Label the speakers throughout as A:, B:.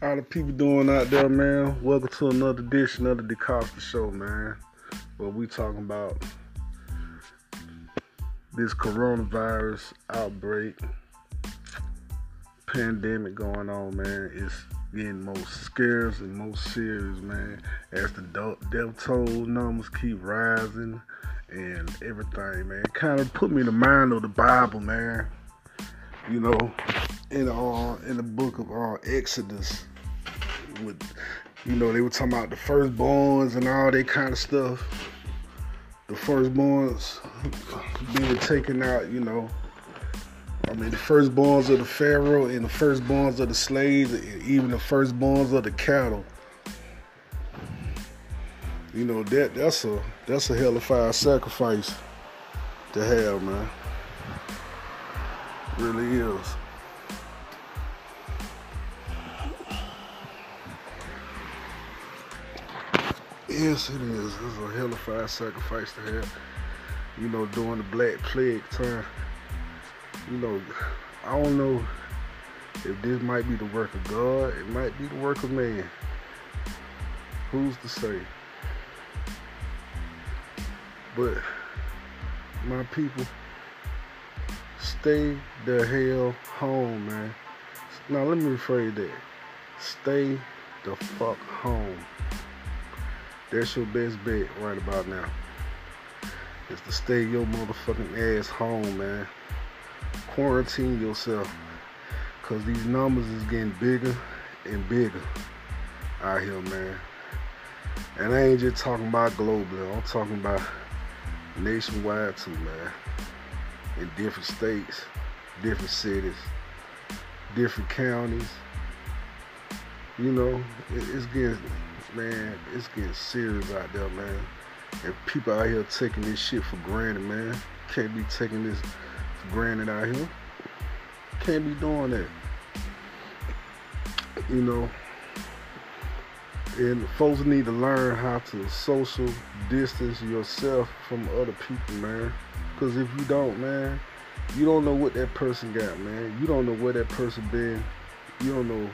A: All the people doing out there, man. Welcome to another edition of the DeCosta Show, man. Where we talking about this coronavirus outbreak, pandemic going on, man. It's getting more scarce and more serious, man. As the death toll numbers keep rising and everything, man. Kind of put me in the mind of the Bible, man. You know, in uh, in the book of uh, Exodus, with you know they were talking about the firstborns and all that kind of stuff. The firstborns being taken out, you know. I mean, the firstborns of the Pharaoh and the firstborns of the slaves, even the firstborns of the cattle. You know that that's a that's a hell of a sacrifice to have, man. It really is. Yes, it is. It's a hell of a sacrifice to have. You know, during the Black Plague time. You know, I don't know if this might be the work of God. It might be the work of man. Who's to say? But my people, stay the hell home, man. Now let me rephrase that. Stay the fuck home. That's your best bet right about now. Is to stay your motherfucking ass home, man. Quarantine yourself. Cause these numbers is getting bigger and bigger out here, man. And I ain't just talking about globally. I'm talking about nationwide too, man. In different states, different cities, different counties. You know, it's getting man, it's getting serious out there, man. And people out here taking this shit for granted, man. Can't be taking this for granted out here. Can't be doing that. You know. And folks need to learn how to social distance yourself from other people, man. Cause if you don't, man, you don't know what that person got, man. You don't know where that person been. You don't know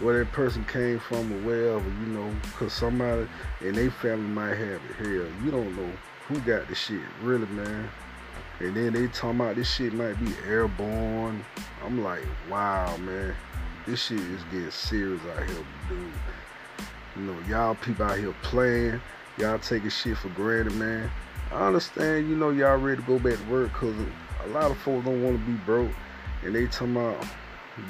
A: where that person came from or wherever, you know, because somebody in their family might have it. Hell, you don't know who got the shit, really, man. And then they talking about this shit might be airborne. I'm like, wow, man, this shit is getting serious out here, dude. You know, y'all people out here playing, y'all taking shit for granted, man. I understand, you know, y'all ready to go back to work because a lot of folks don't want to be broke, and they talking about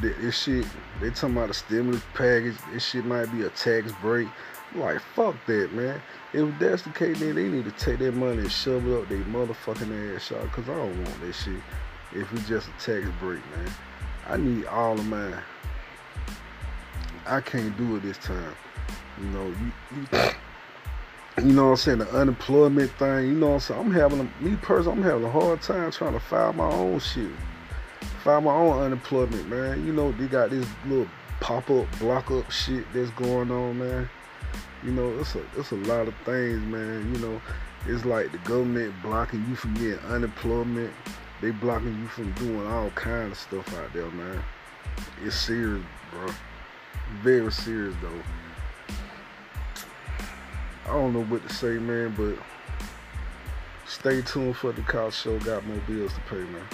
A: this shit, they talking about a stimulus package. This shit might be a tax break. I'm like, fuck that, man. If that's the case, then they need to take that money and shove it up their motherfucking ass shot. Cause I don't want that shit. If it's just a tax break, man. I need all of mine. I can't do it this time. You know, you, you, you know what I'm saying? The unemployment thing, you know what I'm saying? I'm having a, me personally, I'm having a hard time trying to file my own shit find my own unemployment, man. You know, they got this little pop up, block up shit that's going on, man. You know, it's a it's a lot of things, man. You know, it's like the government blocking you from getting unemployment. They blocking you from doing all kind of stuff out there, man. It's serious, bro. Very serious though. I don't know what to say, man, but stay tuned for the call show. Got more bills to pay, man.